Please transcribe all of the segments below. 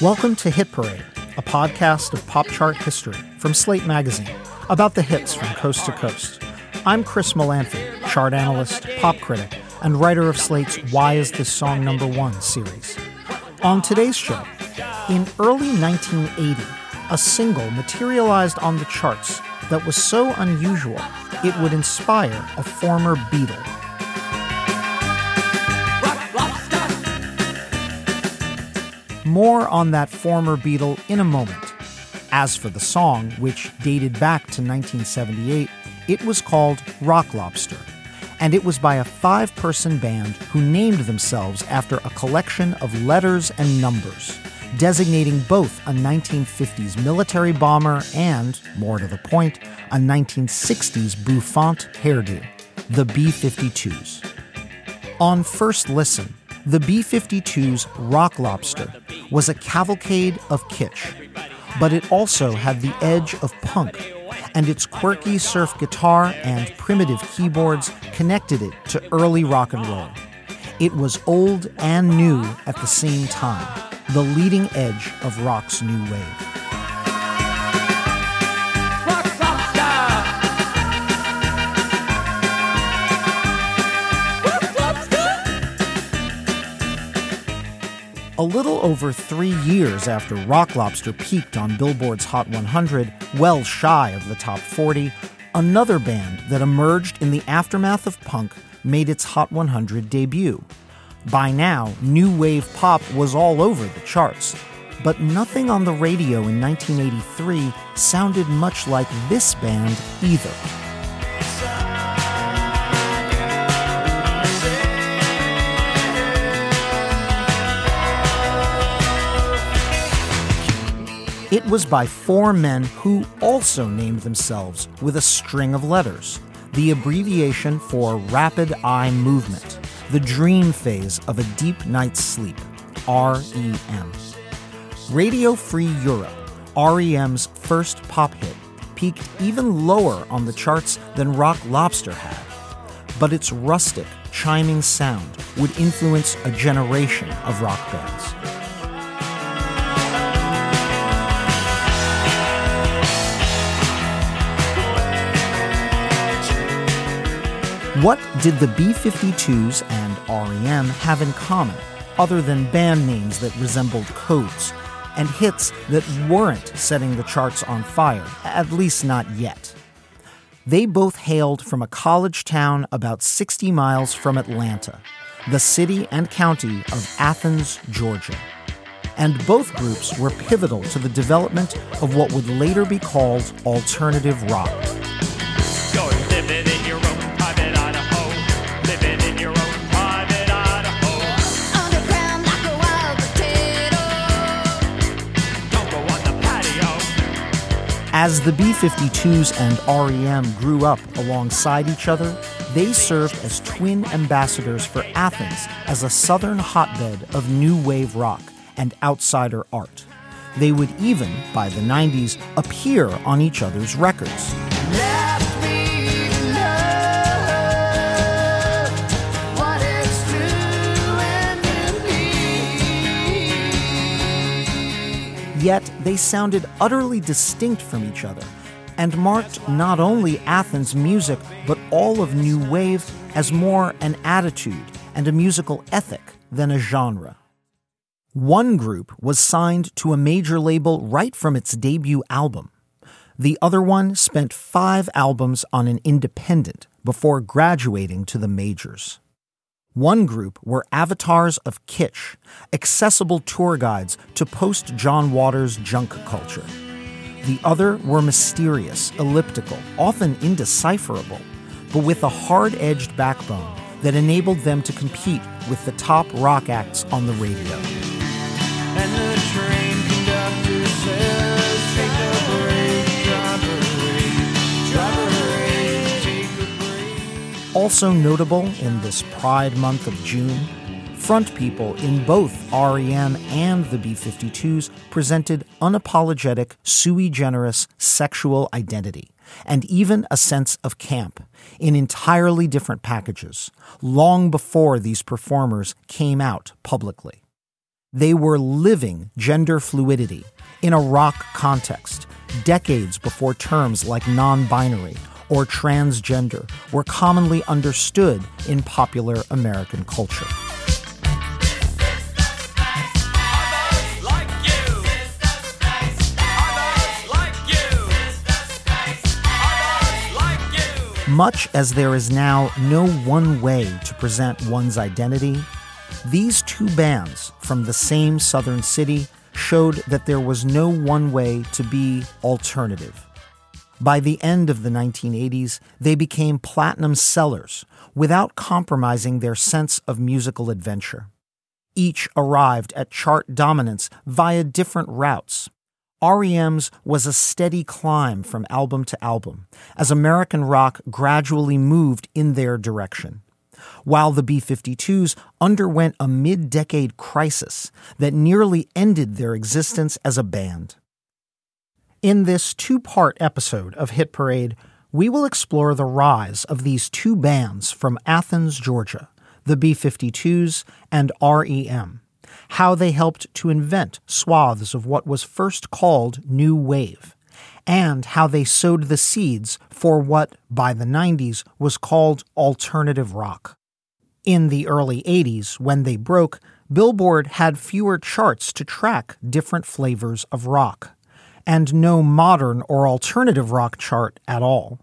Welcome to Hit Parade, a podcast of pop chart history from Slate Magazine about the hits from coast to coast. I'm Chris Molanphy, chart analyst, pop critic, and writer of Slate's Why Is This Song Number One series. On today's show, in early 1980, a single materialized on the charts that was so unusual it would inspire a former Beatle. More on that former Beatle in a moment. As for the song, which dated back to 1978, it was called Rock Lobster, and it was by a five person band who named themselves after a collection of letters and numbers, designating both a 1950s military bomber and, more to the point, a 1960s bouffant hairdo, the B 52s. On first listen, the B 52's Rock Lobster was a cavalcade of kitsch, but it also had the edge of punk, and its quirky surf guitar and primitive keyboards connected it to early rock and roll. It was old and new at the same time, the leading edge of rock's new wave. A little over three years after Rock Lobster peaked on Billboard's Hot 100, well shy of the top 40, another band that emerged in the aftermath of punk made its Hot 100 debut. By now, new wave pop was all over the charts, but nothing on the radio in 1983 sounded much like this band either. It was by four men who also named themselves with a string of letters, the abbreviation for Rapid Eye Movement, the dream phase of a deep night's sleep, REM. Radio Free Europe, REM's first pop hit, peaked even lower on the charts than Rock Lobster had. But its rustic, chiming sound would influence a generation of rock bands. What did the B 52s and REM have in common, other than band names that resembled codes and hits that weren't setting the charts on fire, at least not yet? They both hailed from a college town about 60 miles from Atlanta, the city and county of Athens, Georgia. And both groups were pivotal to the development of what would later be called alternative rock. As the B 52s and REM grew up alongside each other, they served as twin ambassadors for Athens as a southern hotbed of new wave rock and outsider art. They would even, by the 90s, appear on each other's records. Yet they sounded utterly distinct from each other and marked not only Athens' music, but all of New Wave as more an attitude and a musical ethic than a genre. One group was signed to a major label right from its debut album. The other one spent five albums on an independent before graduating to the majors. One group were avatars of kitsch, accessible tour guides to post John Waters junk culture. The other were mysterious, elliptical, often indecipherable, but with a hard edged backbone that enabled them to compete with the top rock acts on the radio. Also notable in this Pride month of June, front people in both REM and the B 52s presented unapologetic, sui generis sexual identity and even a sense of camp in entirely different packages, long before these performers came out publicly. They were living gender fluidity in a rock context, decades before terms like non binary or transgender were commonly understood in popular American culture. Much as there is now no one way to present one's identity, these two bands from the same southern city showed that there was no one way to be alternative. By the end of the 1980s, they became platinum sellers without compromising their sense of musical adventure. Each arrived at chart dominance via different routes. REM's was a steady climb from album to album as American rock gradually moved in their direction, while the B 52s underwent a mid decade crisis that nearly ended their existence as a band. In this two part episode of Hit Parade, we will explore the rise of these two bands from Athens, Georgia, the B 52s and REM how they helped to invent swaths of what was first called New Wave, and how they sowed the seeds for what, by the 90s, was called alternative rock. In the early 80s, when they broke, Billboard had fewer charts to track different flavors of rock, and no modern or alternative rock chart at all.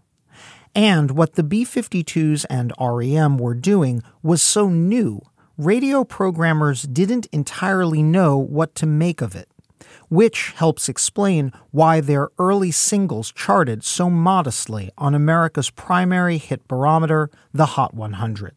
And what the B 52s and REM were doing was so new radio programmers didn't entirely know what to make of it, which helps explain why their early singles charted so modestly on America's primary hit barometer, the Hot 100.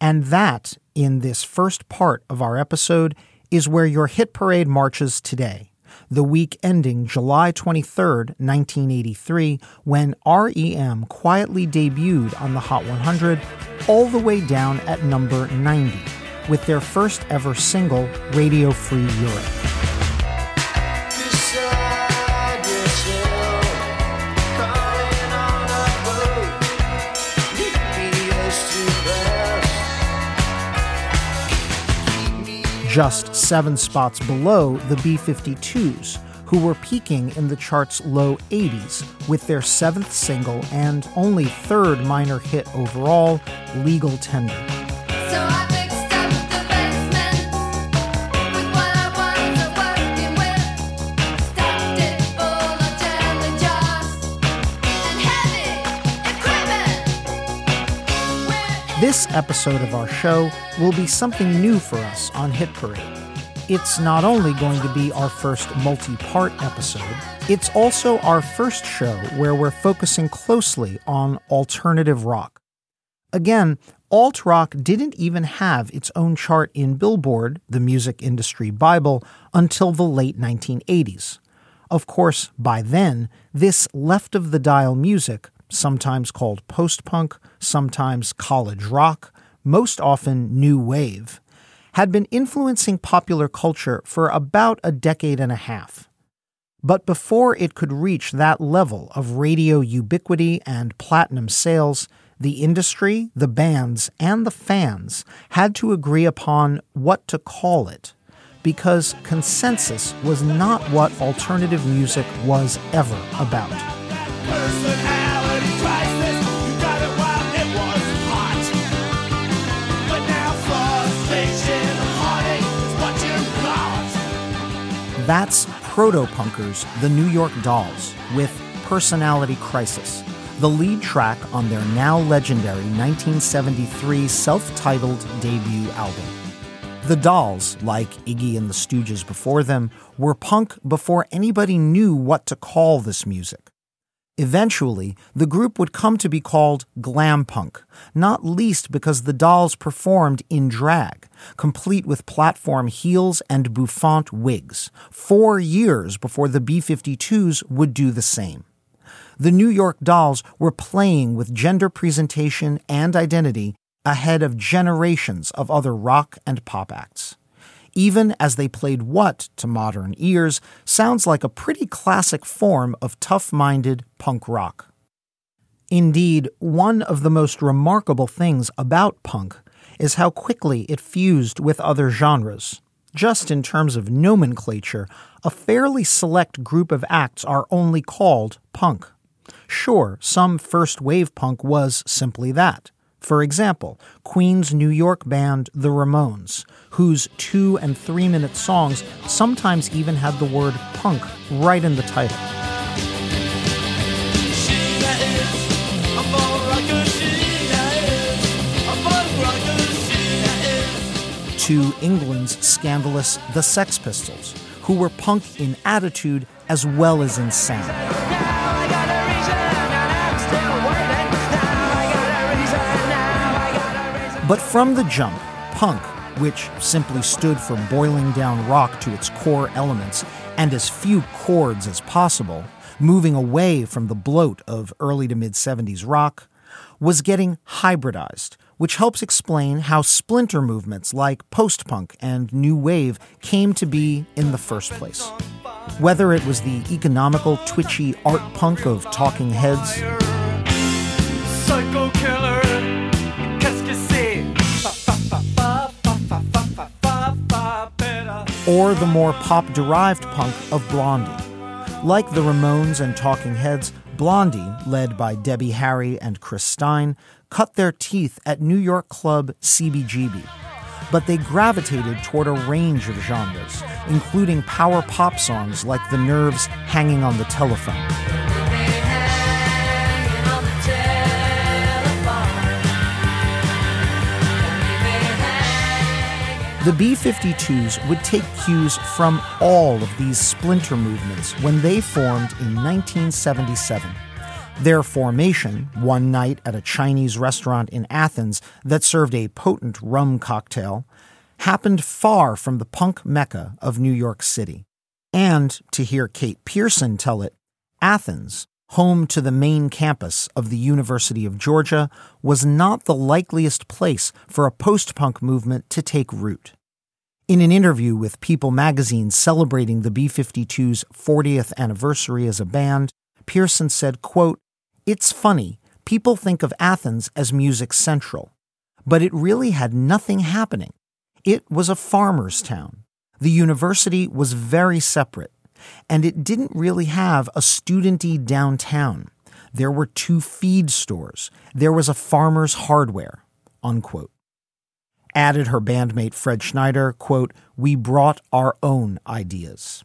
And that, in this first part of our episode, is where your hit parade marches today the week ending July 23, 1983, when REM quietly debuted on the Hot 100 all the way down at number 90 with their first ever single, Radio Free Europe. Just seven spots below the B 52s, who were peaking in the chart's low 80s with their seventh single and only third minor hit overall, Legal Tender. This episode of our show will be something new for us on Hit Parade. It's not only going to be our first multi part episode, it's also our first show where we're focusing closely on alternative rock. Again, alt rock didn't even have its own chart in Billboard, the music industry Bible, until the late 1980s. Of course, by then, this left of the dial music sometimes called post punk, sometimes college rock, most often new wave, had been influencing popular culture for about a decade and a half. But before it could reach that level of radio ubiquity and platinum sales, the industry, the bands, and the fans had to agree upon what to call it, because consensus was not what alternative music was ever about. That's Proto Punkers, the New York Dolls, with Personality Crisis, the lead track on their now legendary 1973 self titled debut album. The Dolls, like Iggy and the Stooges before them, were punk before anybody knew what to call this music. Eventually, the group would come to be called glam punk, not least because the dolls performed in drag, complete with platform heels and bouffant wigs, four years before the B 52s would do the same. The New York dolls were playing with gender presentation and identity ahead of generations of other rock and pop acts even as they played what, to modern ears, sounds like a pretty classic form of tough minded punk rock. Indeed, one of the most remarkable things about punk is how quickly it fused with other genres. Just in terms of nomenclature, a fairly select group of acts are only called punk. Sure, some first wave punk was simply that. For example, Queens New York band The Ramones, whose two and three minute songs sometimes even had the word punk right in the title. To England's scandalous The Sex Pistols, who were punk in attitude as well as in sound. But from the jump, punk, which simply stood for boiling down rock to its core elements and as few chords as possible, moving away from the bloat of early to mid 70s rock, was getting hybridized, which helps explain how splinter movements like post punk and new wave came to be in the first place. Whether it was the economical, twitchy art punk of talking heads. Psycho killer. Or the more pop derived punk of Blondie. Like the Ramones and Talking Heads, Blondie, led by Debbie Harry and Chris Stein, cut their teeth at New York club CBGB. But they gravitated toward a range of genres, including power pop songs like The Nerves' Hanging on the Telephone. The B 52s would take cues from all of these splinter movements when they formed in 1977. Their formation, one night at a Chinese restaurant in Athens that served a potent rum cocktail, happened far from the punk mecca of New York City. And, to hear Kate Pierson tell it, Athens, home to the main campus of the University of Georgia, was not the likeliest place for a post punk movement to take root. In an interview with People magazine celebrating the B 52's 40th anniversary as a band, Pierson said, quote, It's funny, people think of Athens as music central, but it really had nothing happening. It was a farmer's town. The university was very separate, and it didn't really have a studenty downtown. There were two feed stores. There was a farmer's hardware. Unquote added her bandmate Fred Schneider, quote, We brought our own ideas.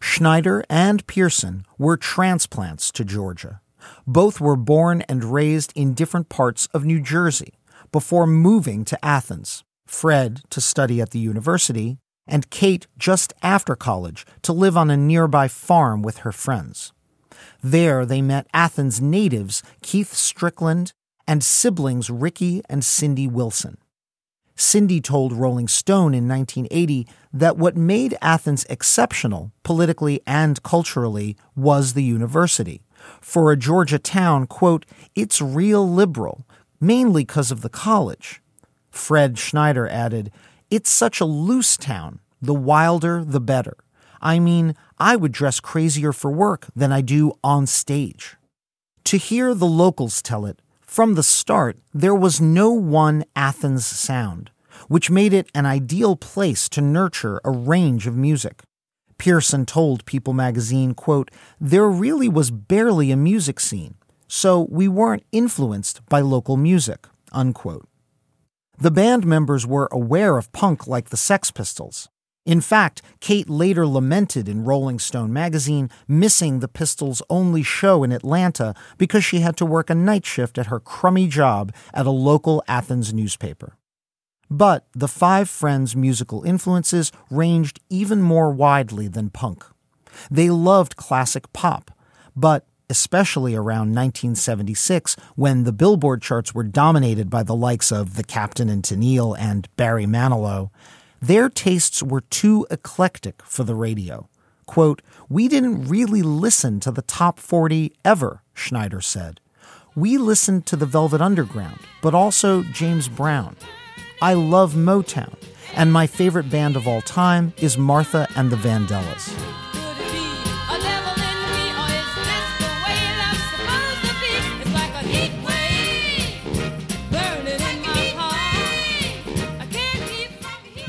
Schneider and Pierson were transplants to Georgia. Both were born and raised in different parts of New Jersey before moving to Athens. Fred to study at the university, and Kate just after college to live on a nearby farm with her friends. There they met Athens natives Keith Strickland and siblings Ricky and Cindy Wilson. Cindy told Rolling Stone in 1980 that what made Athens exceptional, politically and culturally, was the university. For a Georgia town, quote, it's real liberal, mainly because of the college. Fred Schneider added, it's such a loose town. The wilder, the better. I mean, I would dress crazier for work than I do on stage. To hear the locals tell it, from the start, there was no one Athens sound, which made it an ideal place to nurture a range of music. Pierson told People magazine, quote, There really was barely a music scene, so we weren't influenced by local music, unquote. The band members were aware of punk like the Sex Pistols. In fact, Kate later lamented in Rolling Stone magazine missing the Pistols' only show in Atlanta because she had to work a night shift at her crummy job at a local Athens newspaper. But the five friends' musical influences ranged even more widely than punk. They loved classic pop, but especially around 1976 when the Billboard charts were dominated by the likes of The Captain and Tennille and Barry Manilow, their tastes were too eclectic for the radio. Quote, We didn't really listen to the top 40 ever, Schneider said. We listened to the Velvet Underground, but also James Brown. I love Motown, and my favorite band of all time is Martha and the Vandellas.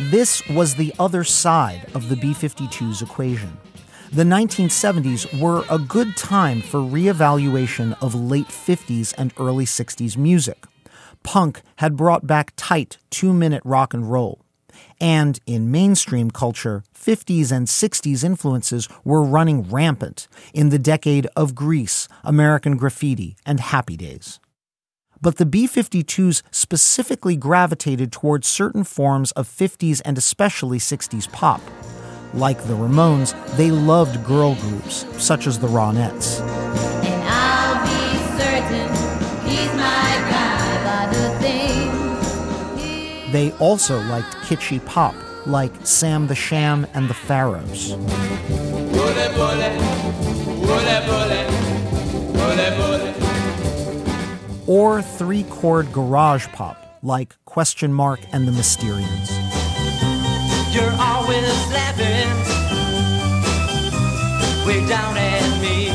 This was the other side of the B 52's equation. The 1970s were a good time for reevaluation of late 50s and early 60s music. Punk had brought back tight two minute rock and roll. And in mainstream culture, 50s and 60s influences were running rampant in the decade of Grease, American Graffiti, and Happy Days but the B 52s specifically gravitated towards certain forms of 50s and especially 60s pop. Like the Ramones, they loved girl groups, such as the Ronettes. They also liked kitschy pop, like Sam the Sham and the Pharaohs or three chord garage pop like Question Mark and the Mysterians. You're always laughing way down at me.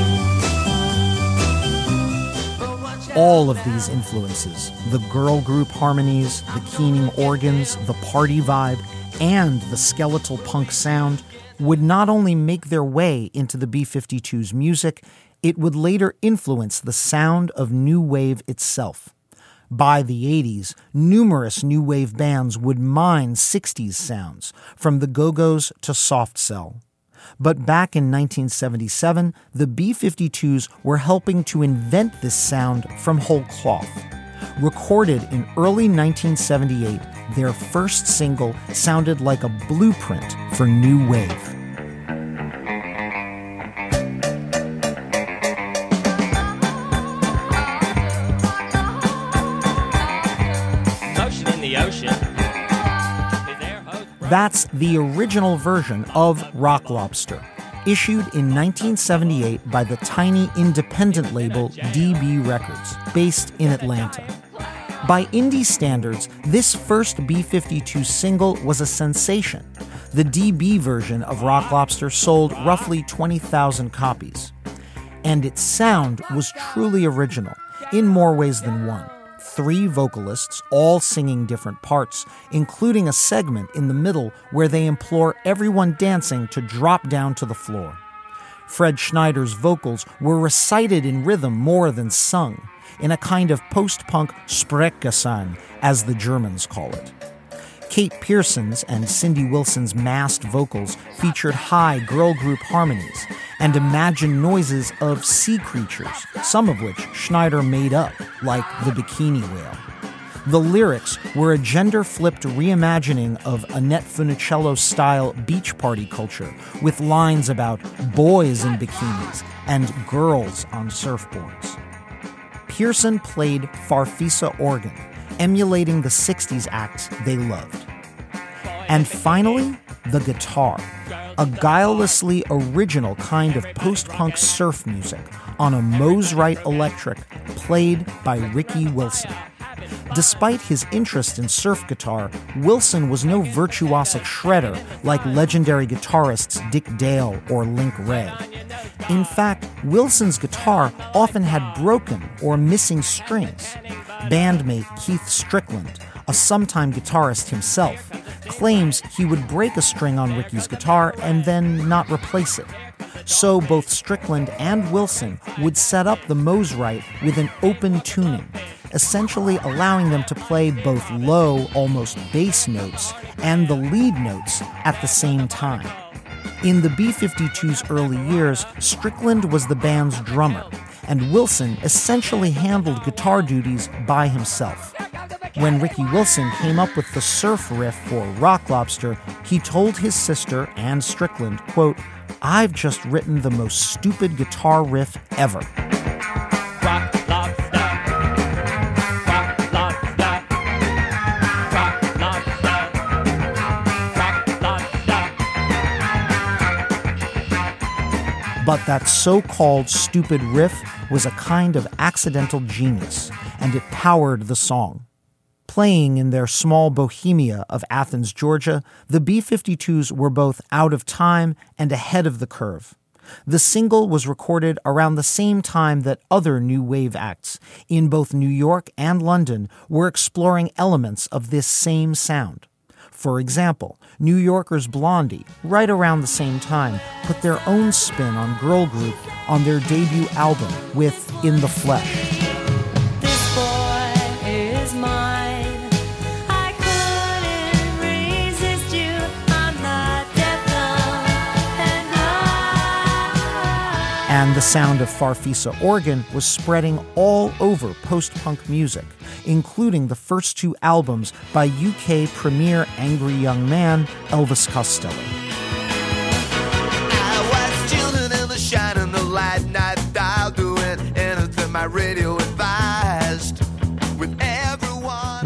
All of these influences the girl group harmonies, the keening organs, the party vibe, and the skeletal punk sound would not only make their way into the B 52's music, it would later influence the sound of new wave itself. By the 80s, numerous new wave bands would mine 60s sounds, from the Go Go's to Soft Cell. But back in 1977, the B 52s were helping to invent this sound from whole cloth. Recorded in early 1978, their first single sounded like a blueprint for new wave. That's the original version of Rock Lobster, issued in 1978 by the tiny independent label DB Records, based in Atlanta. By indie standards, this first B 52 single was a sensation. The DB version of Rock Lobster sold roughly 20,000 copies. And its sound was truly original, in more ways than one three vocalists, all singing different parts, including a segment in the middle where they implore everyone dancing to drop down to the floor. Fred Schneider's vocals were recited in rhythm more than sung, in a kind of post punk Sprechgesang, as the Germans call it. Kate Pierson's and Cindy Wilson's massed vocals featured high girl group harmonies and imagined noises of sea creatures, some of which Schneider made up, like the bikini whale. The lyrics were a gender flipped reimagining of Annette Funicello style beach party culture with lines about boys in bikinis and girls on surfboards. Pierson played Farfisa organ emulating the 60s acts they loved. And finally, the guitar, a guilelessly original kind of post punk surf music on a Mosrite electric played by Ricky Wilson. Despite his interest in surf guitar, Wilson was no virtuosic shredder like legendary guitarists Dick Dale or Link Wray. In fact, Wilson's guitar often had broken or missing strings. Bandmate Keith Strickland, a sometime guitarist himself, claims he would break a string on Ricky's guitar and then not replace it. So both Strickland and Wilson would set up the Mosrite with an open tuning, essentially allowing them to play both low, almost bass notes and the lead notes at the same time. In the B 52's early years, Strickland was the band's drummer, and Wilson essentially handled guitar duties by himself. When Ricky Wilson came up with the surf riff for Rock Lobster, he told his sister and Strickland, quote, I've just written the most stupid guitar riff ever. Rock, lobster. Rock, lobster. Rock, lobster. But that so called stupid riff was a kind of accidental genius, and it powered the song. Playing in their small bohemia of Athens, Georgia, the B 52s were both out of time and ahead of the curve. The single was recorded around the same time that other new wave acts in both New York and London were exploring elements of this same sound. For example, New Yorker's Blondie, right around the same time, put their own spin on girl group on their debut album with In the Flesh. And the sound of Farfisa organ was spreading all over post punk music, including the first two albums by UK premier angry young man Elvis Costello.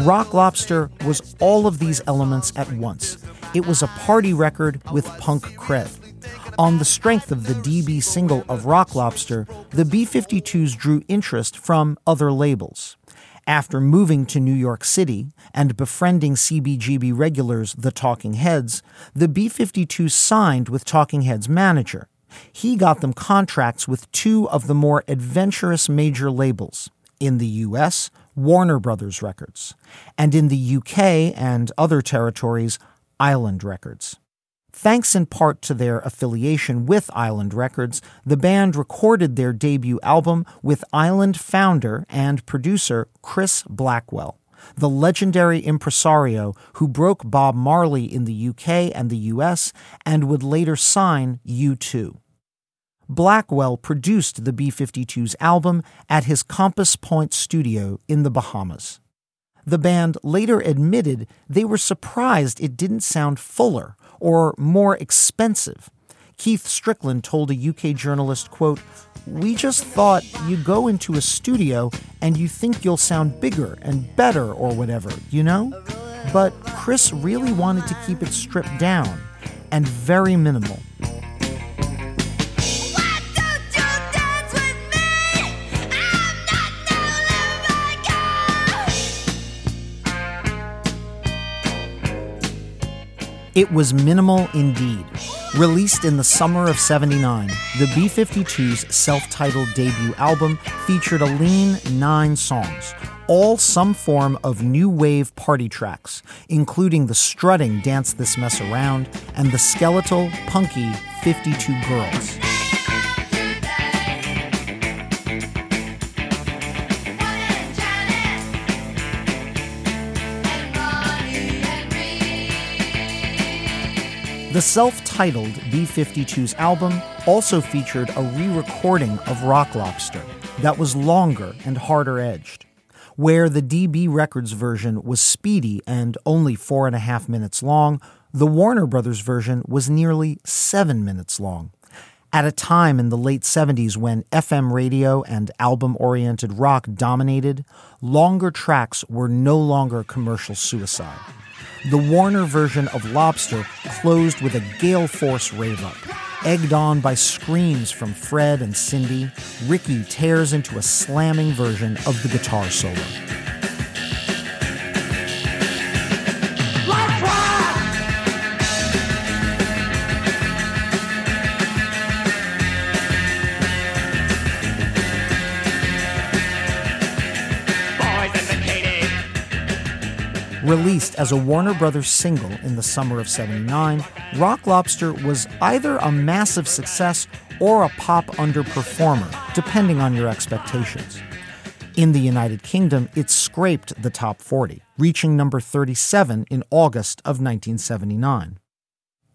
Rock Lobster was all of these elements at once. It was a party record with punk cred. On the strength of the DB single of Rock Lobster, the B 52s drew interest from other labels. After moving to New York City and befriending CBGB regulars The Talking Heads, the B 52s signed with Talking Heads' manager. He got them contracts with two of the more adventurous major labels. In the US, Warner Brothers Records, and in the UK and other territories, Island Records. Thanks in part to their affiliation with Island Records, the band recorded their debut album with Island founder and producer Chris Blackwell, the legendary impresario who broke Bob Marley in the UK and the US and would later sign U2. Blackwell produced the B 52's album at his Compass Point studio in the Bahamas. The band later admitted they were surprised it didn't sound fuller or more expensive. Keith Strickland told a UK journalist, quote, we just thought you go into a studio and you think you'll sound bigger and better or whatever, you know? But Chris really wanted to keep it stripped down and very minimal. It was minimal indeed. Released in the summer of 79, the B 52's self titled debut album featured a lean nine songs, all some form of new wave party tracks, including the strutting Dance This Mess Around and the skeletal, punky 52 Girls. The self titled B 52's album also featured a re recording of Rock Lobster that was longer and harder edged. Where the DB Records version was speedy and only four and a half minutes long, the Warner Brothers version was nearly seven minutes long. At a time in the late 70s when FM radio and album oriented rock dominated, longer tracks were no longer commercial suicide. The Warner version of Lobster closed with a gale force rave up. Egged on by screams from Fred and Cindy, Ricky tears into a slamming version of the guitar solo. Released as a Warner Brothers single in the summer of 79, Rock Lobster was either a massive success or a pop underperformer, depending on your expectations. In the United Kingdom, it scraped the top 40, reaching number 37 in August of 1979.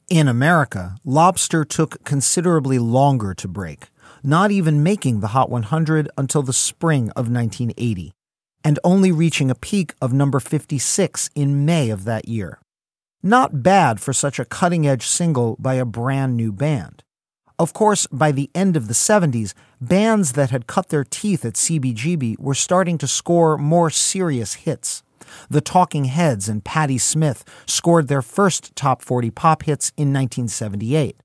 In America, Lobster took considerably longer to break, not even making the Hot 100 until the spring of 1980 and only reaching a peak of number 56 in May of that year. Not bad for such a cutting edge single by a brand new band. Of course, by the end of the 70s, bands that had cut their teeth at CBGB were starting to score more serious hits. The Talking Heads and Patti Smith scored their first top 40 pop hits in 1978.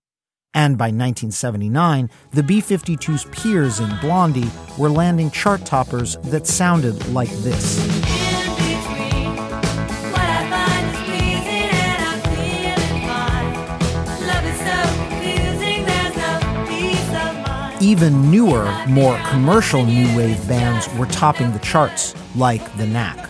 And by 1979, the B 52's peers in Blondie were landing chart toppers that sounded like this. Even newer, more commercial new wave bands were topping the charts, like The Knack.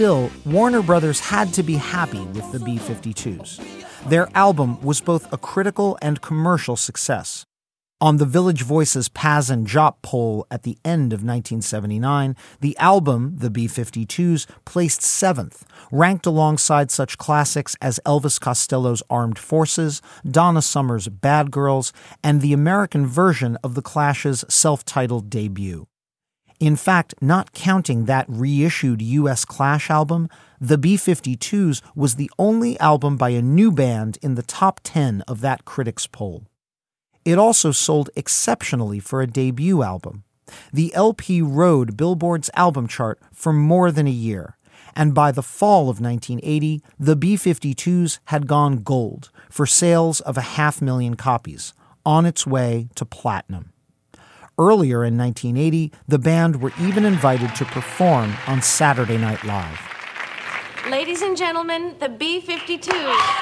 Still, Warner Brothers had to be happy with the B 52s. Their album was both a critical and commercial success. On the Village Voices Pazz and Jop poll at the end of 1979, the album, the B 52s, placed seventh, ranked alongside such classics as Elvis Costello's Armed Forces, Donna Summer's Bad Girls, and the American version of The Clash's self titled debut. In fact, not counting that reissued US Clash album, the B 52s was the only album by a new band in the top 10 of that critics' poll. It also sold exceptionally for a debut album. The LP rode Billboard's album chart for more than a year, and by the fall of 1980, the B 52s had gone gold for sales of a half million copies, on its way to platinum. Earlier in 1980, the band were even invited to perform on Saturday Night Live. Ladies and gentlemen, the B 52s.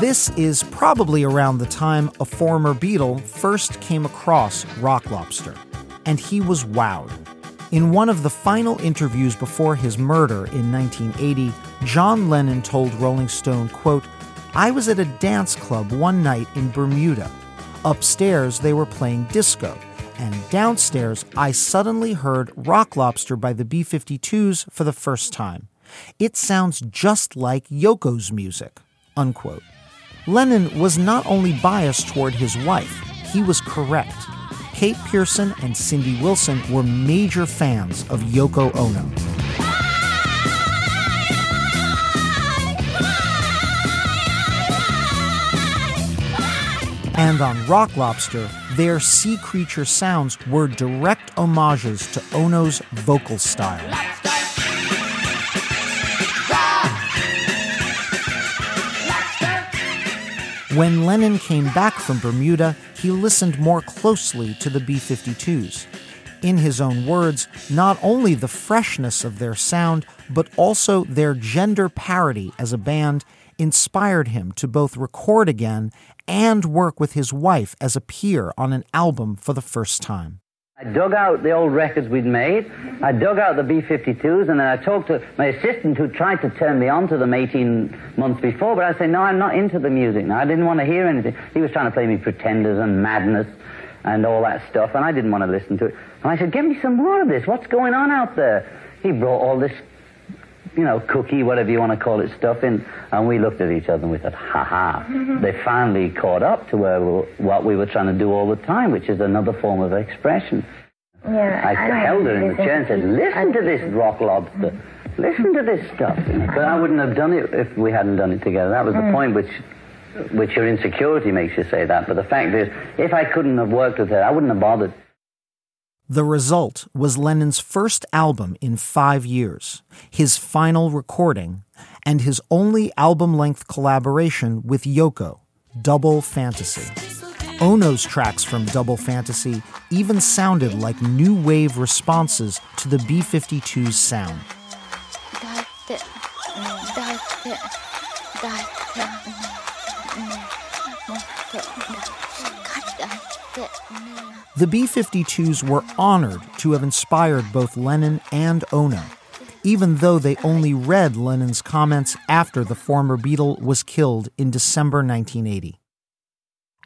This is probably around the time a former Beatle first came across Rock Lobster, and he was wowed. In one of the final interviews before his murder in 1980, John Lennon told Rolling Stone, quote, I was at a dance club one night in Bermuda. Upstairs, they were playing disco, and downstairs, I suddenly heard Rock Lobster by the B 52s for the first time. It sounds just like Yoko's music. Unquote. Lennon was not only biased toward his wife, he was correct. Kate Pierson and Cindy Wilson were major fans of Yoko Ono. And on Rock Lobster, their sea creature sounds were direct homages to Ono's vocal style. When Lennon came back from Bermuda, he listened more closely to the B 52s. In his own words, not only the freshness of their sound, but also their gender parity as a band inspired him to both record again and work with his wife as a peer on an album for the first time. I dug out the old records we'd made. I dug out the B-52s, and then I talked to my assistant who tried to turn me on to them 18 months before, but I said, no, I'm not into the music now. I didn't want to hear anything. He was trying to play me Pretenders and Madness and all that stuff, and I didn't want to listen to it. And I said, give me some more of this. What's going on out there? He brought all this, you know, cookie, whatever you want to call it, stuff in, and we looked at each other and we thought, ha ha. they finally caught up to where we what we were trying to do all the time, which is another form of expression. Yeah, I don't held her in the chair and said, listen to this rock lobster. Listen to this stuff. you know. But I wouldn't have done it if we hadn't done it together. That was Mm. the point which which your insecurity makes you say that. But the fact is, if I couldn't have worked with her, I wouldn't have bothered. The result was Lennon's first album in five years, his final recording, and his only album length collaboration with Yoko, Double Fantasy. Ono's tracks from Double Fantasy even sounded like new wave responses to the B 52's sound. The B 52s were honored to have inspired both Lennon and Ono, even though they only read Lennon's comments after the former Beatle was killed in December 1980.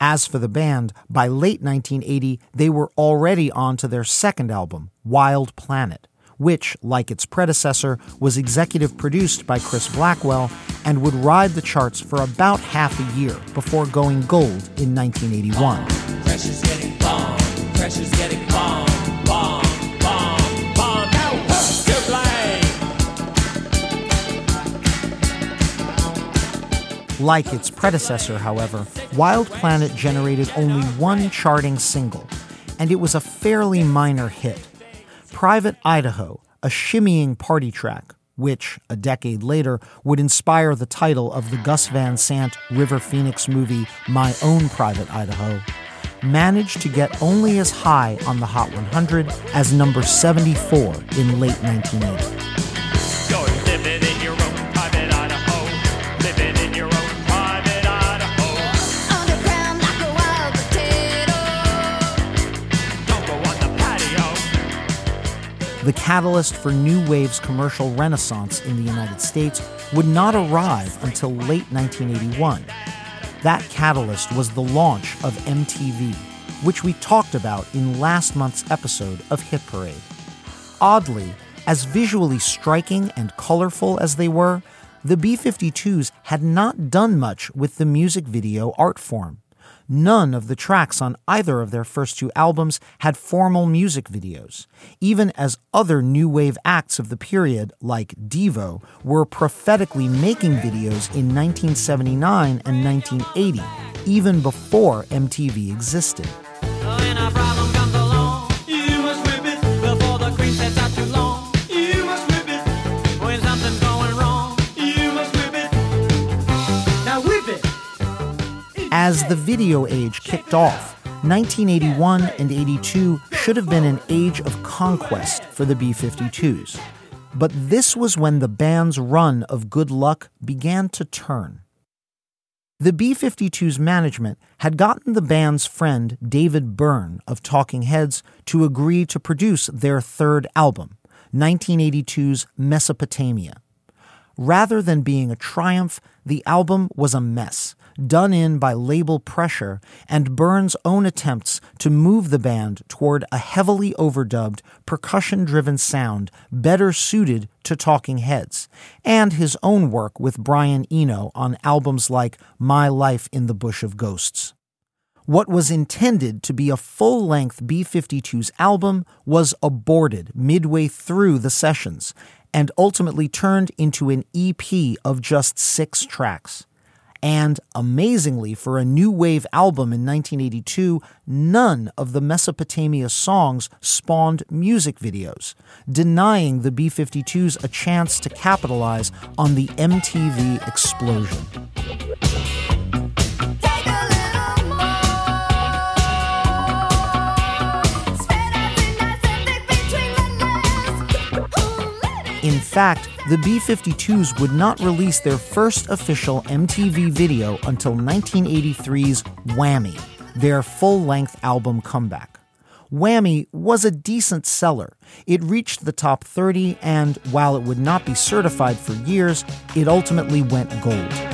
As for the band, by late 1980, they were already on to their second album, Wild Planet, which, like its predecessor, was executive produced by Chris Blackwell and would ride the charts for about half a year before going gold in 1981. Like its predecessor, however, Wild Planet generated only one charting single, and it was a fairly minor hit. Private Idaho, a shimmying party track, which, a decade later, would inspire the title of the Gus Van Sant River Phoenix movie My Own Private Idaho, managed to get only as high on the Hot 100 as number 74 in late 1980. You're living in your own private Idaho. Living in your own private Idaho. Underground like a wild potato. Don't go on the patio. The catalyst for New Wave's commercial renaissance in the United States would not arrive until late 1981. That catalyst was the launch of MTV, which we talked about in last month's episode of Hit Parade. Oddly, as visually striking and colorful as they were, the B 52s had not done much with the music video art form. None of the tracks on either of their first two albums had formal music videos, even as other new wave acts of the period, like Devo, were prophetically making videos in 1979 and 1980, even before MTV existed. When As the video age kicked off, 1981 and 82 should have been an age of conquest for the B 52s. But this was when the band's run of good luck began to turn. The B 52's management had gotten the band's friend David Byrne of Talking Heads to agree to produce their third album, 1982's Mesopotamia. Rather than being a triumph, the album was a mess, done in by label pressure and Byrne's own attempts to move the band toward a heavily overdubbed, percussion driven sound better suited to Talking Heads, and his own work with Brian Eno on albums like My Life in the Bush of Ghosts. What was intended to be a full length B 52's album was aborted midway through the sessions and ultimately turned into an EP of just six tracks. And amazingly, for a new wave album in 1982, none of the Mesopotamia songs spawned music videos, denying the B 52s a chance to capitalize on the MTV explosion. Fact, the B 52s would not release their first official MTV video until 1983's Whammy, their full length album comeback. Whammy was a decent seller. It reached the top 30, and while it would not be certified for years, it ultimately went gold.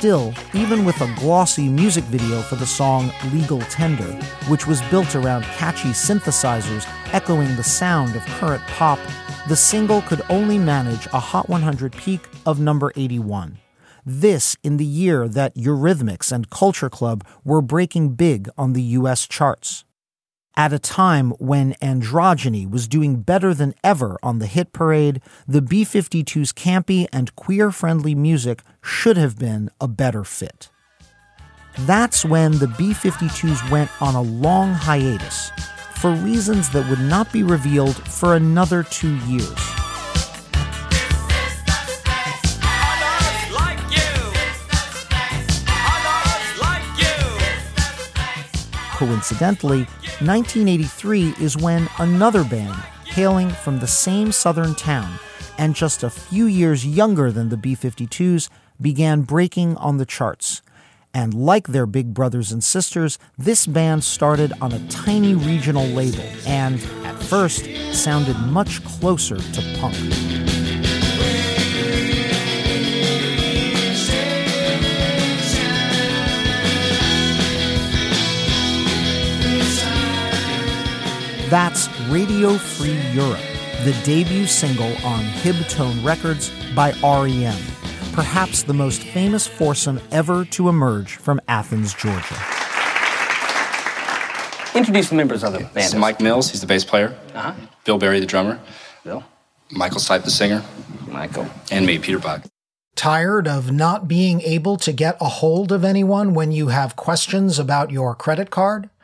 Still, even with a glossy music video for the song Legal Tender, which was built around catchy synthesizers echoing the sound of current pop, the single could only manage a Hot 100 peak of number 81. This in the year that Eurythmics and Culture Club were breaking big on the US charts. At a time when androgyny was doing better than ever on the hit parade, the B 52's campy and queer friendly music should have been a better fit. That's when the B 52s went on a long hiatus for reasons that would not be revealed for another two years. Coincidentally, 1983 is when another band, hailing from the same southern town and just a few years younger than the B 52s, began breaking on the charts. And like their big brothers and sisters, this band started on a tiny regional label and, at first, sounded much closer to punk. That's Radio Free Europe, the debut single on Hibtone Records by REM, perhaps the most famous foursome ever to emerge from Athens, Georgia. Introduce the members of the band. This Mike Mills, he's the bass player. Uh-huh. Bill Berry, the drummer. Bill. Michael Stipe, the singer. Michael. And me, Peter Buck. Tired of not being able to get a hold of anyone when you have questions about your credit card?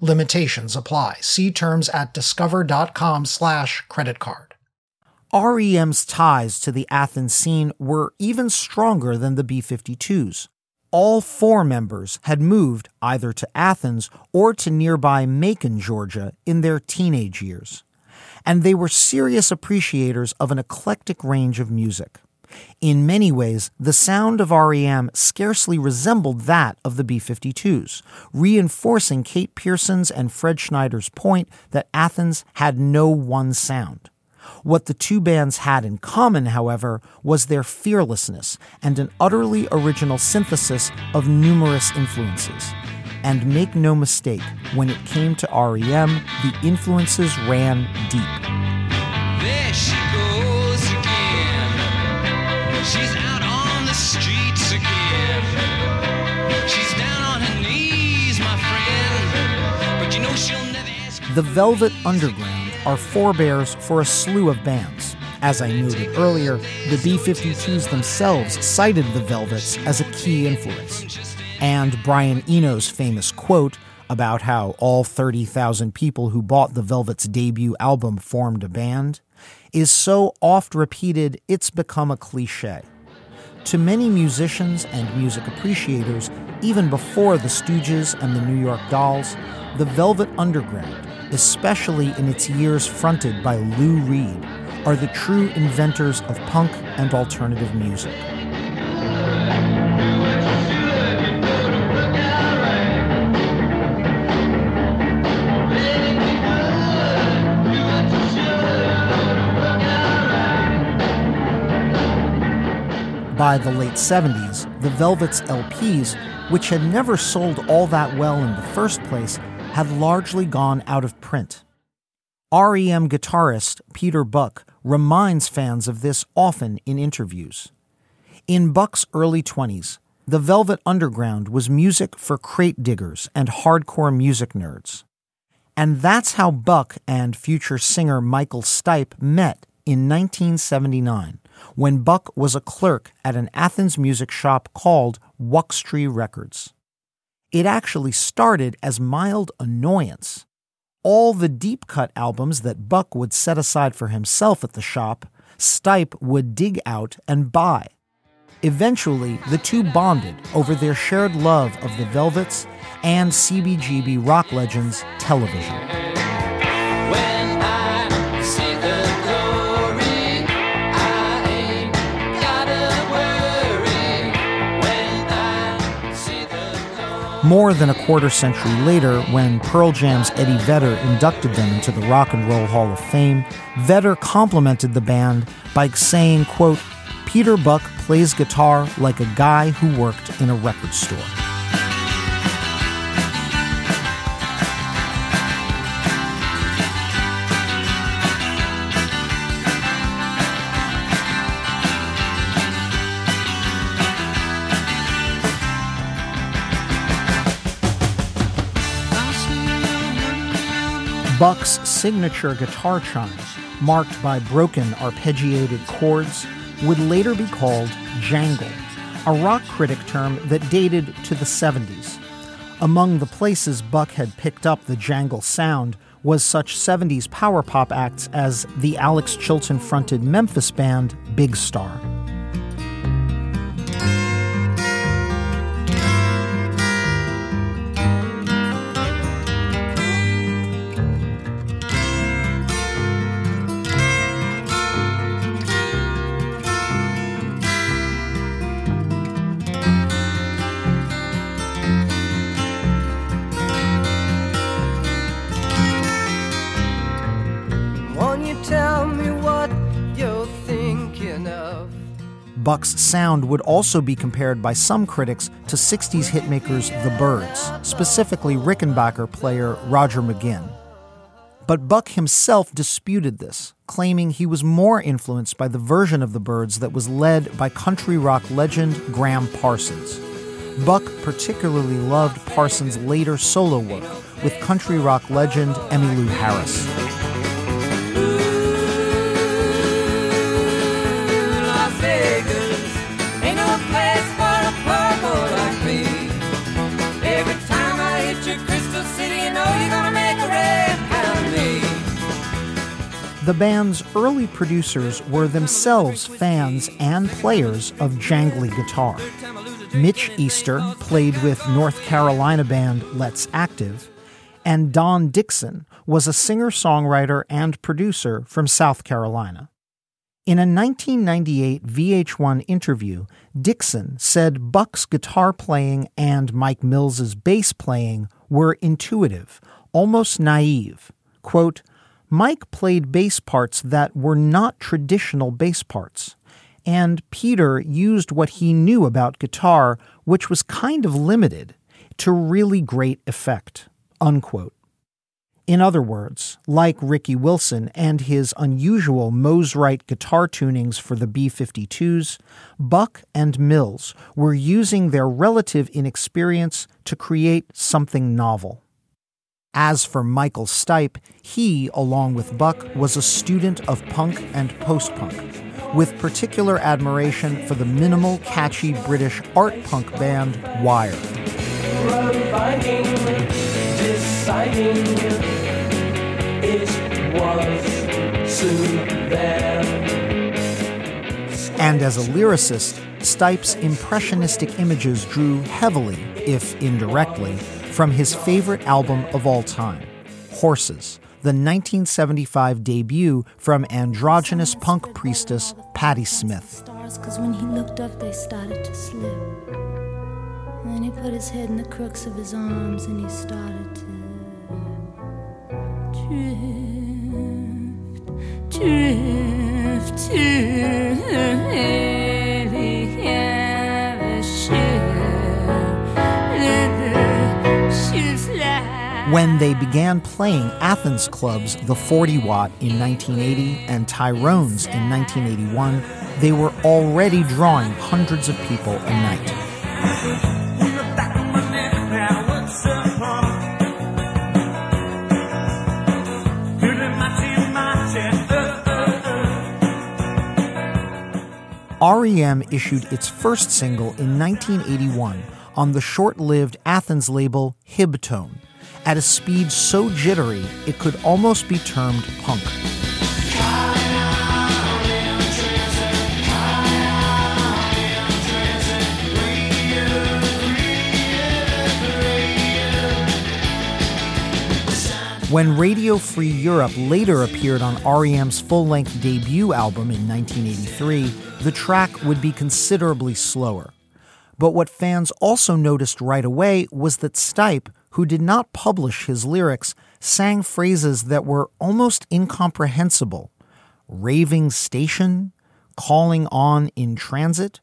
Limitations apply. See terms at discover.com slash credit card. REM's ties to the Athens scene were even stronger than the B-52s. All four members had moved either to Athens or to nearby Macon, Georgia in their teenage years and they were serious appreciators of an eclectic range of music. In many ways, the sound of REM scarcely resembled that of the B 52s, reinforcing Kate Pierson's and Fred Schneider's point that Athens had no one sound. What the two bands had in common, however, was their fearlessness and an utterly original synthesis of numerous influences. And make no mistake, when it came to REM, the influences ran deep. The Velvet Underground are forebears for a slew of bands. As I noted earlier, the B 52s themselves cited the Velvets as a key influence. And Brian Eno's famous quote about how all 30,000 people who bought the Velvet's debut album formed a band is so oft repeated it's become a cliche. To many musicians and music appreciators, even before the Stooges and the New York Dolls, the Velvet Underground, especially in its years fronted by Lou Reed, are the true inventors of punk and alternative music. By the late 70s, the Velvet's LPs, which had never sold all that well in the first place, had largely gone out of print. REM guitarist Peter Buck reminds fans of this often in interviews. In Buck's early 20s, the Velvet Underground was music for crate diggers and hardcore music nerds. And that's how Buck and future singer Michael Stipe met in 1979 when Buck was a clerk at an Athens music shop called Wuxtry Records. It actually started as mild annoyance. All the deep cut albums that Buck would set aside for himself at the shop, Stipe would dig out and buy. Eventually, the two bonded over their shared love of the Velvets and CBGB rock legends television. More than a quarter century later, when Pearl Jam's Eddie Vedder inducted them into the Rock and Roll Hall of Fame, Vedder complimented the band by saying, quote, Peter Buck plays guitar like a guy who worked in a record store. Buck's signature guitar chimes, marked by broken arpeggiated chords, would later be called jangle, a rock critic term that dated to the 70s. Among the places Buck had picked up the jangle sound was such 70s power pop acts as the Alex Chilton fronted Memphis band Big Star. Buck's sound would also be compared by some critics to 60s hitmakers The Byrds, specifically Rickenbacker player Roger McGuinn. But Buck himself disputed this, claiming he was more influenced by the version of the Byrds that was led by country rock legend Gram Parsons. Buck particularly loved Parsons' later solo work with country rock legend Emmylou Harris. The band's early producers were themselves fans and players of jangly guitar. Mitch Easter played with North Carolina band Let's Active, and Don Dixon was a singer songwriter and producer from South Carolina. In a 1998 VH1 interview, Dixon said Buck's guitar playing and Mike Mills's bass playing were intuitive, almost naive. Quote, Mike played bass parts that were not traditional bass parts. And Peter used what he knew about guitar, which was kind of limited, to really great effect. Unquote. In other words, like Ricky Wilson and his unusual Mosrite guitar tunings for the B 52s, Buck and Mills were using their relative inexperience to create something novel. As for Michael Stipe, he, along with Buck, was a student of punk and post punk, with particular admiration for the minimal, catchy British art punk band Wire. And as a lyricist, Stipe's impressionistic images drew heavily, if indirectly, from his favorite album of all time, Horses, the 1975 debut from androgynous punk priestess Patti Smith. cause when he looked up, they started to slip. Then he put his head in the crooks of his arms and he started to drift, drift When they began playing Athens clubs, the 40 Watt in 1980 and Tyrone's in 1981, they were already drawing hundreds of people a night. REM issued its first single in 1981 on the short lived Athens label Hibtone at a speed so jittery it could almost be termed punk. When Radio Free Europe later appeared on REM's full length debut album in 1983, the track would be considerably slower. But what fans also noticed right away was that Stipe, who did not publish his lyrics, sang phrases that were almost incomprehensible. Raving station? Calling on in transit?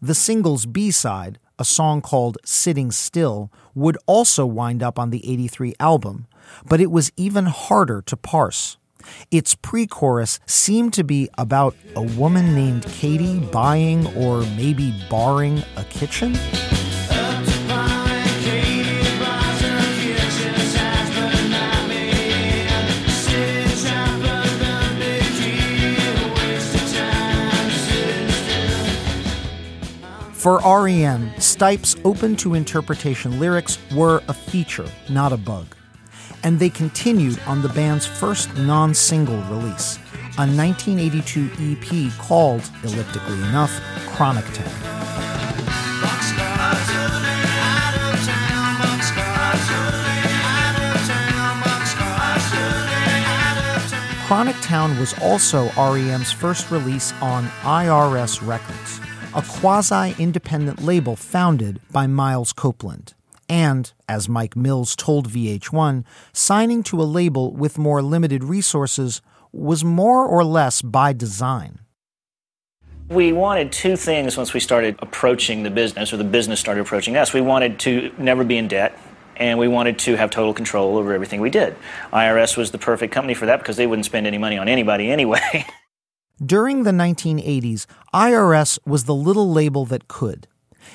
The single's B side, a song called Sitting Still, would also wind up on the 83 album, but it was even harder to parse. Its pre chorus seemed to be about a woman named Katie buying or maybe barring a kitchen. For REM, Stipe's open to interpretation lyrics were a feature, not a bug. And they continued on the band's first non single release, a 1982 EP called, elliptically enough, Chronic Town. Chronic Town was also REM's first release on IRS Records, a quasi independent label founded by Miles Copeland. And, as Mike Mills told VH1, signing to a label with more limited resources was more or less by design. We wanted two things once we started approaching the business, or the business started approaching us. We wanted to never be in debt, and we wanted to have total control over everything we did. IRS was the perfect company for that because they wouldn't spend any money on anybody anyway. During the 1980s, IRS was the little label that could.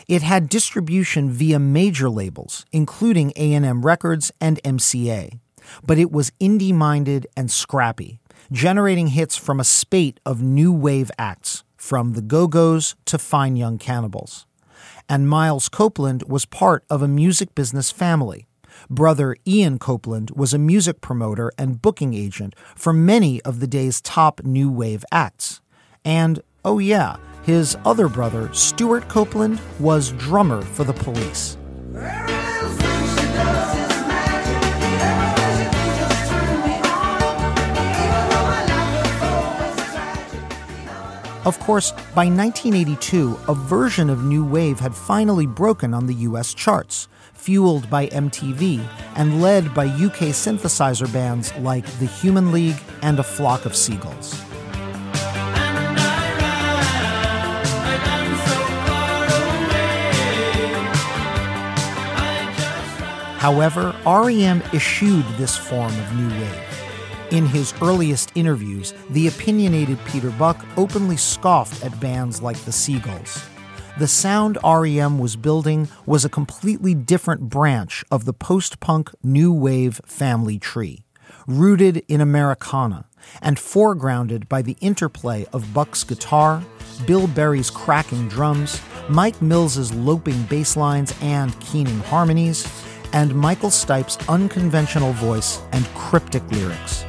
It had distribution via major labels, including A&M Records and MCA. But it was indie-minded and scrappy, generating hits from a spate of new wave acts, from the Go-Go's to Fine Young Cannibals. And Miles Copeland was part of a music business family. Brother Ian Copeland was a music promoter and booking agent for many of the day's top new wave acts. And, oh yeah, his other brother, Stewart Copeland, was drummer for the police. Of course, by 1982, a version of New Wave had finally broken on the US charts, fueled by MTV and led by UK synthesizer bands like The Human League and A Flock of Seagulls. However, REM eschewed this form of new wave. In his earliest interviews, the opinionated Peter Buck openly scoffed at bands like the Seagulls. The sound REM was building was a completely different branch of the post punk new wave family tree, rooted in Americana and foregrounded by the interplay of Buck's guitar, Bill Berry's cracking drums, Mike Mills's loping bass lines and keening harmonies, and Michael Stipe's unconventional voice and cryptic lyrics.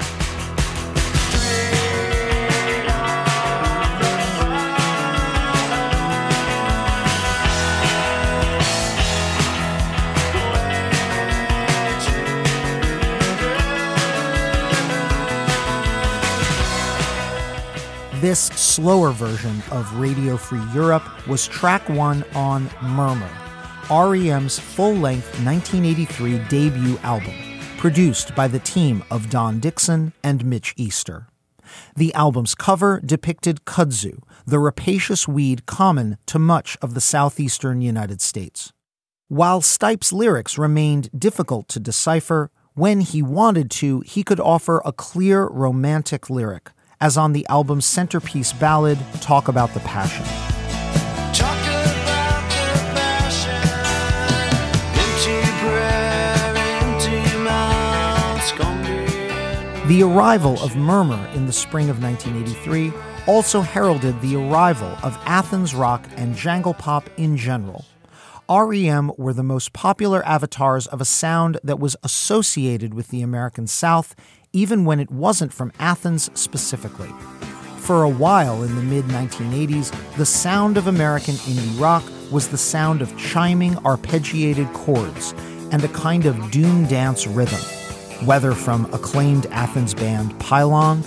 This slower version of Radio Free Europe was track one on Murmur, REM's full length 1983 debut album, produced by the team of Don Dixon and Mitch Easter. The album's cover depicted kudzu, the rapacious weed common to much of the southeastern United States. While Stipe's lyrics remained difficult to decipher, when he wanted to, he could offer a clear romantic lyric, as on the album's centerpiece ballad, Talk About the Passion. The arrival of Murmur in the spring of 1983 also heralded the arrival of Athens rock and jangle pop in general. REM were the most popular avatars of a sound that was associated with the American South, even when it wasn't from Athens specifically. For a while in the mid 1980s, the sound of American indie rock was the sound of chiming arpeggiated chords and a kind of doom dance rhythm, whether from acclaimed Athens band Pylon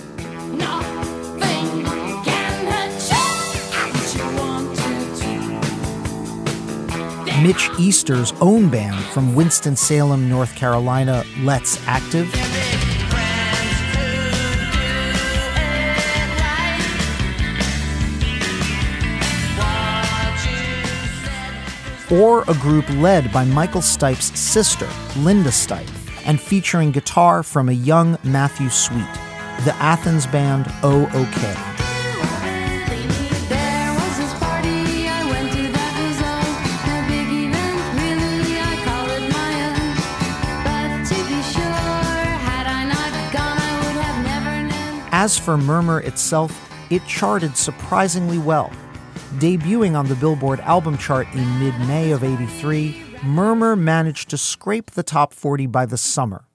Mitch Easter's own band from Winston-Salem, North Carolina, Let's Active, or a group led by Michael Stipe's sister, Linda Stipe, and featuring guitar from a young Matthew Sweet, the Athens band Oh-OK. As for Murmur itself, it charted surprisingly well. Debuting on the Billboard album chart in mid May of 83, Murmur managed to scrape the top 40 by the summer.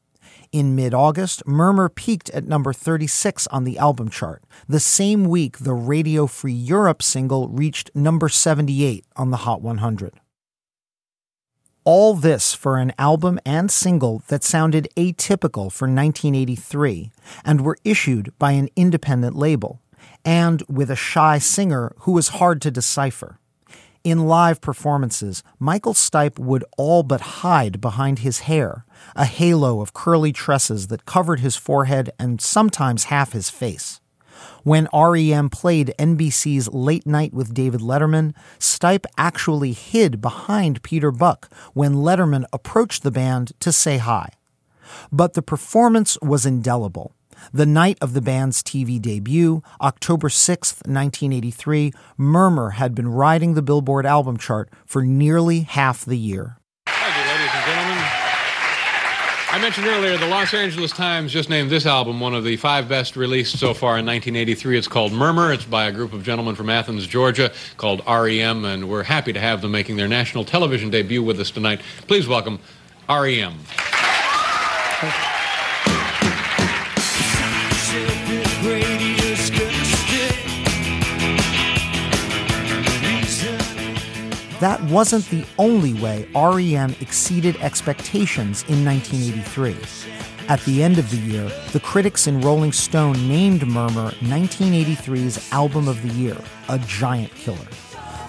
In mid August, Murmur peaked at number 36 on the album chart. The same week, the Radio Free Europe single reached number 78 on the Hot 100. All this for an album and single that sounded atypical for 1983 and were issued by an independent label, and with a shy singer who was hard to decipher. In live performances, Michael Stipe would all but hide behind his hair, a halo of curly tresses that covered his forehead and sometimes half his face. When REM played NBC's Late Night with David Letterman, Stipe actually hid behind Peter Buck when Letterman approached the band to say hi. But the performance was indelible. The night of the band's TV debut, October 6, 1983, Murmur had been riding the Billboard album chart for nearly half the year. Thank you, ladies and gentlemen. I mentioned earlier the Los Angeles Times just named this album one of the five best released so far in 1983. It's called Murmur. It's by a group of gentlemen from Athens, Georgia, called REM, and we're happy to have them making their national television debut with us tonight. Please welcome REM. That wasn't the only way REM exceeded expectations in 1983. At the end of the year, the critics in Rolling Stone named Murmur 1983's Album of the Year, a giant killer.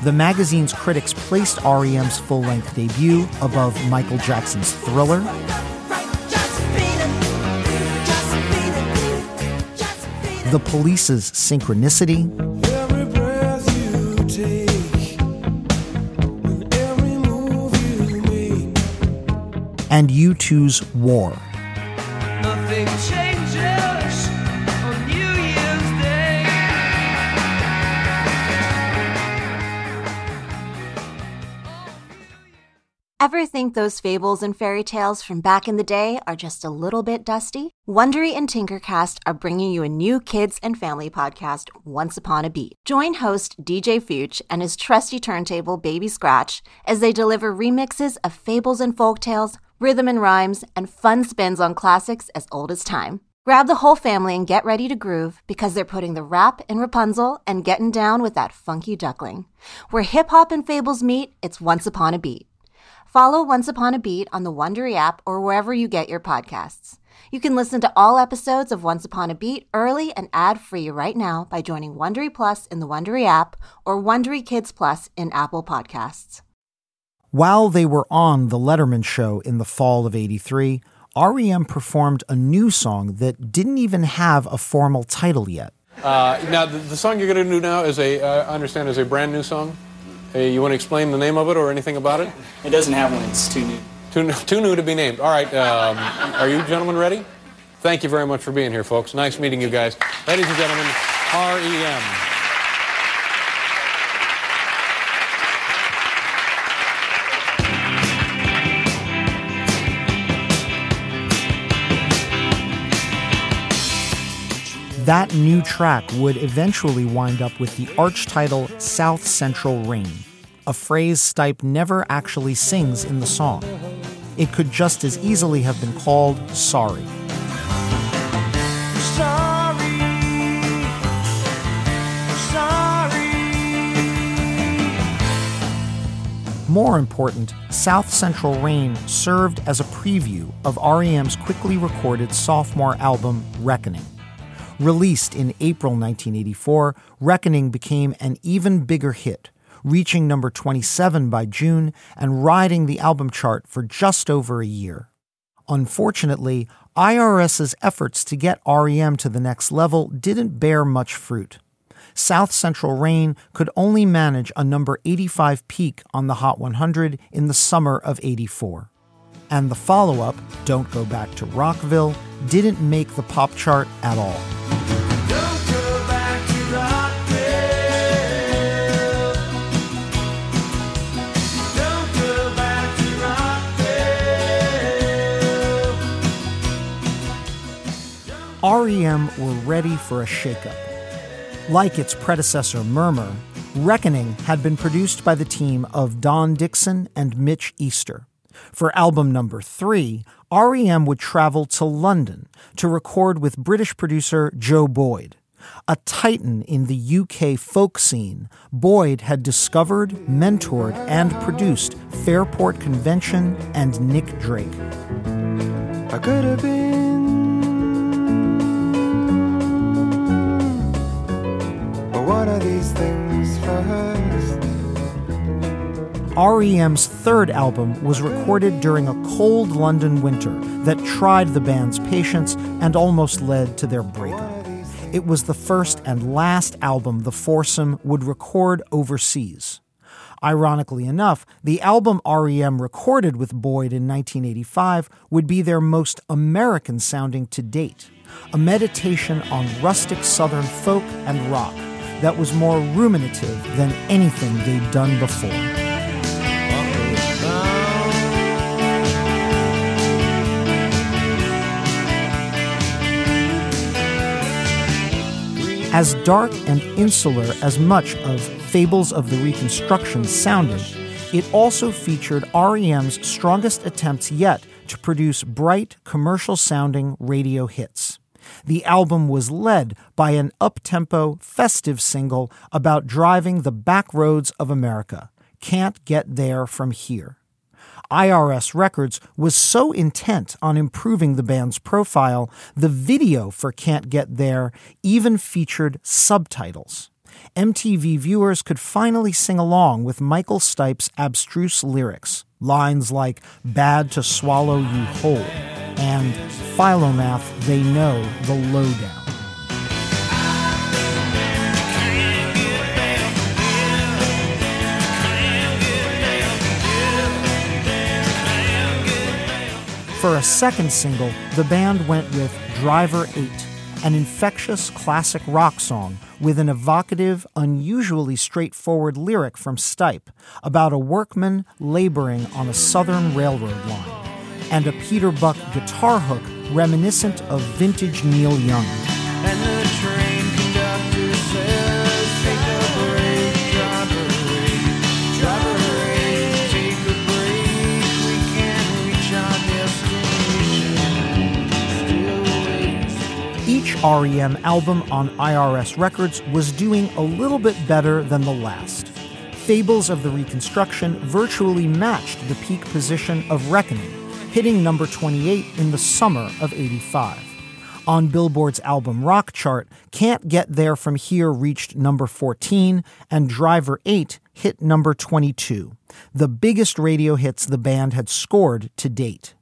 The magazine's critics placed REM's full length debut above Michael Jackson's Thriller, The Police's Synchronicity, and U2's War. nothing changes on New Year's Day. Ever think those fables and fairy tales from back in the day are just a little bit dusty? Wondery and Tinkercast are bringing you a new kids and family podcast, Once Upon a Beat. Join host DJ Fuchs and his trusty turntable Baby Scratch as they deliver remixes of fables and folktales, rhythm and rhymes, and fun spins on classics as old as time. Grab the whole family and get ready to groove because they're putting the rap in Rapunzel and getting down with that funky duckling. Where hip hop and fables meet, it's Once Upon a Beat. Follow Once Upon a Beat on the Wondery app or wherever you get your podcasts. You can listen to all episodes of Once Upon a Beat early and ad-free right now by joining Wondery Plus in the Wondery app or Wondery Kids Plus in Apple Podcasts. While they were on The Letterman Show in the fall of 83, REM performed a new song that didn't even have a formal title yet. Uh, now, the, the song you're going to do now is a, uh, I understand, is a brand new song. Uh, you want to explain the name of it or anything about it? It doesn't have one. It's too new. Too, new- too new to be named. All right. Um, are you gentlemen ready? Thank you very much for being here, folks. Nice meeting you guys. Ladies and gentlemen, REM. That new track would eventually wind up with the arch title South Central Rain, a phrase Stipe never actually sings in the song. It could just as easily have been called Sorry. More important, South Central Rain served as a preview of REM's quickly recorded sophomore album, Reckoning. Released in April 1984, Reckoning became an even bigger hit, reaching number 27 by June and riding the album chart for just over a year. Unfortunately, IRS's efforts to get REM to the next level didn't bear much fruit. South Central Rain could only manage a number 85 peak on the Hot 100 in the summer of 84. And the follow up, Don't Go Back to Rockville, didn't make the pop chart at all. REM were ready for a shakeup. Like its predecessor, Murmur, Reckoning had been produced by the team of Don Dixon and Mitch Easter. For album number three, REM would travel to London to record with British producer Joe Boyd. A titan in the UK folk scene, Boyd had discovered, mentored, and produced Fairport Convention and Nick Drake. I could have been. These things first. REM's third album was recorded during a cold London winter that tried the band's patience and almost led to their breakup. It was the first and last album the foursome would record overseas. Ironically enough, the album REM recorded with Boyd in 1985 would be their most American sounding to date, a meditation on rustic Southern folk and rock that was more ruminative than anything they'd done before. As dark and insular as much of Fables of the Reconstruction sounded, it also featured REM's strongest attempts yet to produce bright, commercial sounding radio hits. The album was led by an up-tempo, festive single about driving the back roads of America. Can't get there from here. IRS Records was so intent on improving the band's profile, the video for Can't Get There even featured subtitles. MTV viewers could finally sing along with Michael Stipe's abstruse lyrics, lines like Bad to Swallow You Whole and Philomath, They Know the Lowdown. For a second single, the band went with Driver 8, an infectious classic rock song with an evocative, unusually straightforward lyric from Stipe about a workman laboring on a southern railroad line, and a Peter Buck guitar hook reminiscent of vintage Neil Young. REM album on IRS Records was doing a little bit better than the last. Fables of the Reconstruction virtually matched the peak position of Reckoning, hitting number 28 in the summer of 85. On Billboard's album rock chart, Can't Get There From Here reached number 14, and Driver 8 hit number 22, the biggest radio hits the band had scored to date.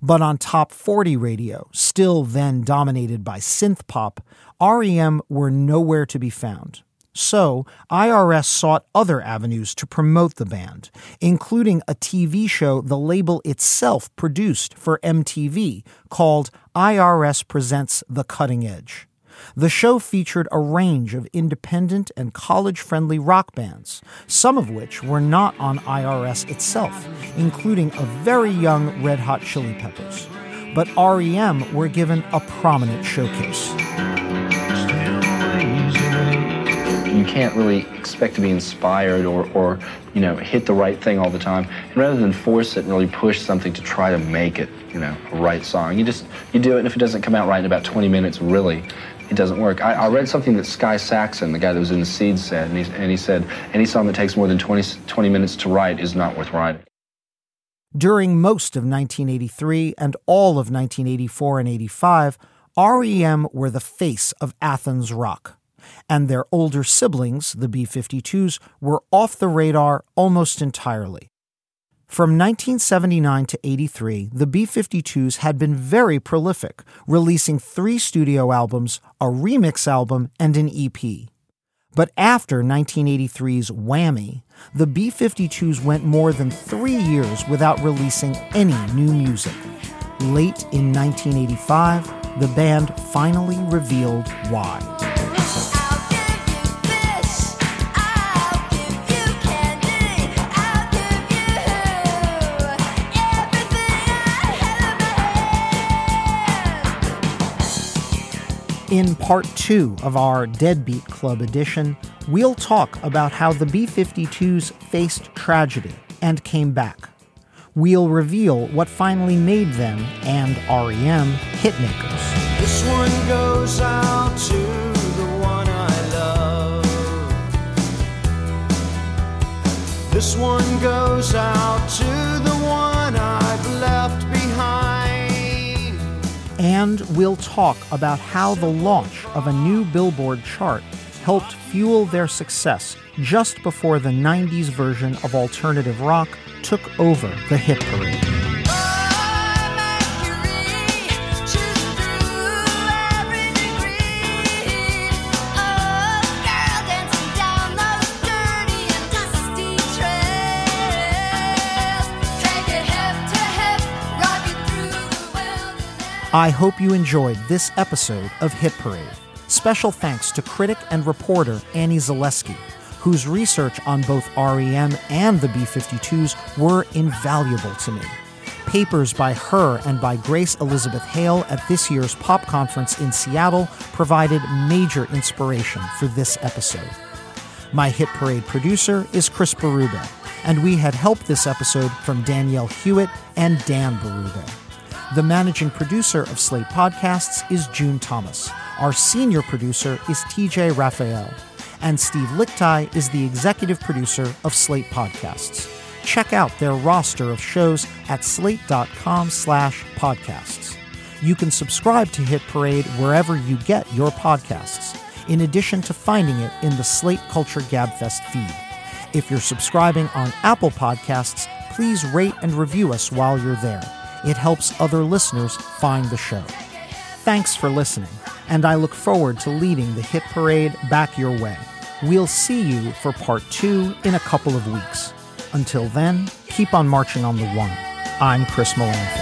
But on top 40 radio, still then dominated by synth pop, REM were nowhere to be found. So, IRS sought other avenues to promote the band, including a TV show the label itself produced for MTV called IRS Presents The Cutting Edge. The show featured a range of independent and college friendly rock bands, some of which were not on IRS itself, including a very young Red Hot Chili Peppers. But REM were given a prominent showcase. You can't really expect to be inspired or, or, you know, hit the right thing all the time. And rather than force it and really push something to try to make it, you know, a right song, you just, you do it, and if it doesn't come out right in about 20 minutes, really, it doesn't work. I, I read something that Sky Saxon, the guy that was in the Seeds, said, and he, and he said, any song that takes more than 20, 20 minutes to write is not worth writing. During most of 1983 and all of 1984 and 85, REM were the face of Athens rock. And their older siblings, the B 52s, were off the radar almost entirely. From 1979 to 83, the B 52s had been very prolific, releasing three studio albums, a remix album, and an EP. But after 1983's Whammy, the B 52s went more than three years without releasing any new music. Late in 1985, the band finally revealed why. In part two of our Deadbeat Club edition, we'll talk about how the B 52s faced tragedy and came back. We'll reveal what finally made them and REM hitmakers. This one goes out to the one I love. This one goes out to the And we'll talk about how the launch of a new Billboard chart helped fuel their success just before the 90s version of alternative rock took over the hit parade. I hope you enjoyed this episode of Hit Parade. Special thanks to critic and reporter Annie Zaleski, whose research on both REM and the B 52s were invaluable to me. Papers by her and by Grace Elizabeth Hale at this year's pop conference in Seattle provided major inspiration for this episode. My Hit Parade producer is Chris Berube, and we had help this episode from Danielle Hewitt and Dan Berube. The managing producer of Slate Podcasts is June Thomas. Our senior producer is TJ Raphael. And Steve Lickteig is the executive producer of Slate Podcasts. Check out their roster of shows at slate.com slash podcasts. You can subscribe to Hit Parade wherever you get your podcasts, in addition to finding it in the Slate Culture Gabfest feed. If you're subscribing on Apple Podcasts, please rate and review us while you're there. It helps other listeners find the show. Thanks for listening, and I look forward to leading the Hit Parade back your way. We'll see you for part two in a couple of weeks. Until then, keep on marching on the one. I'm Chris Molanphy.